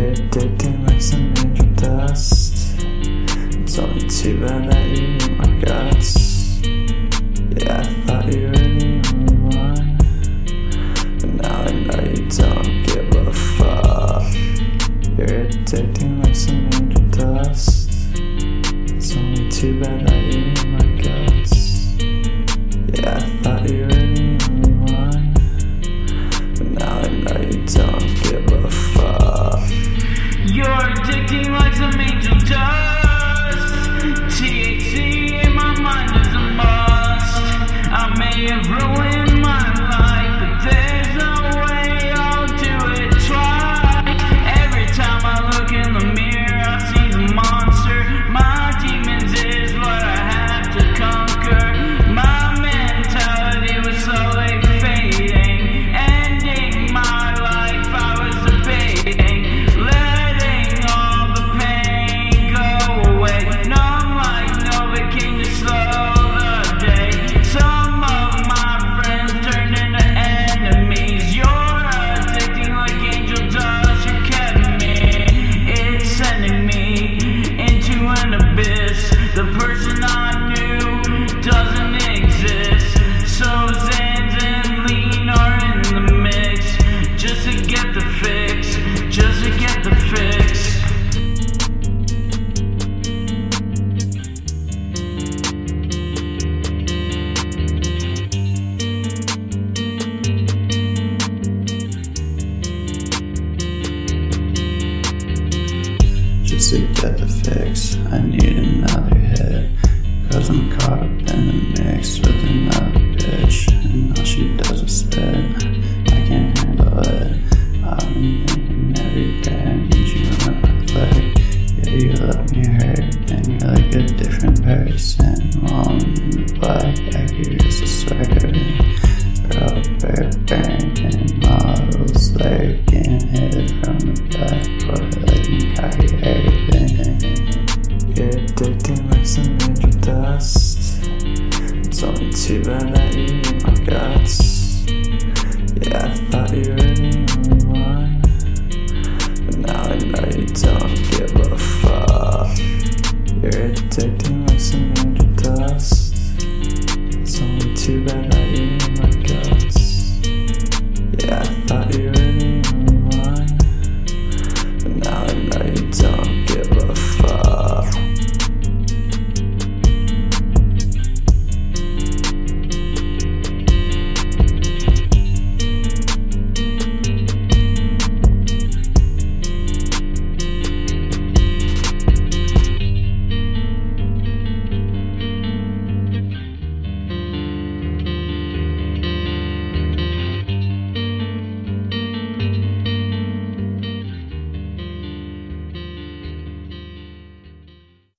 You're addicting like some angel dust. It's only too bad that you're my guts. Yeah, I thought you were. It's a death effects. I need another head. Cause I'm caught up in the mix with Hibernating in my guts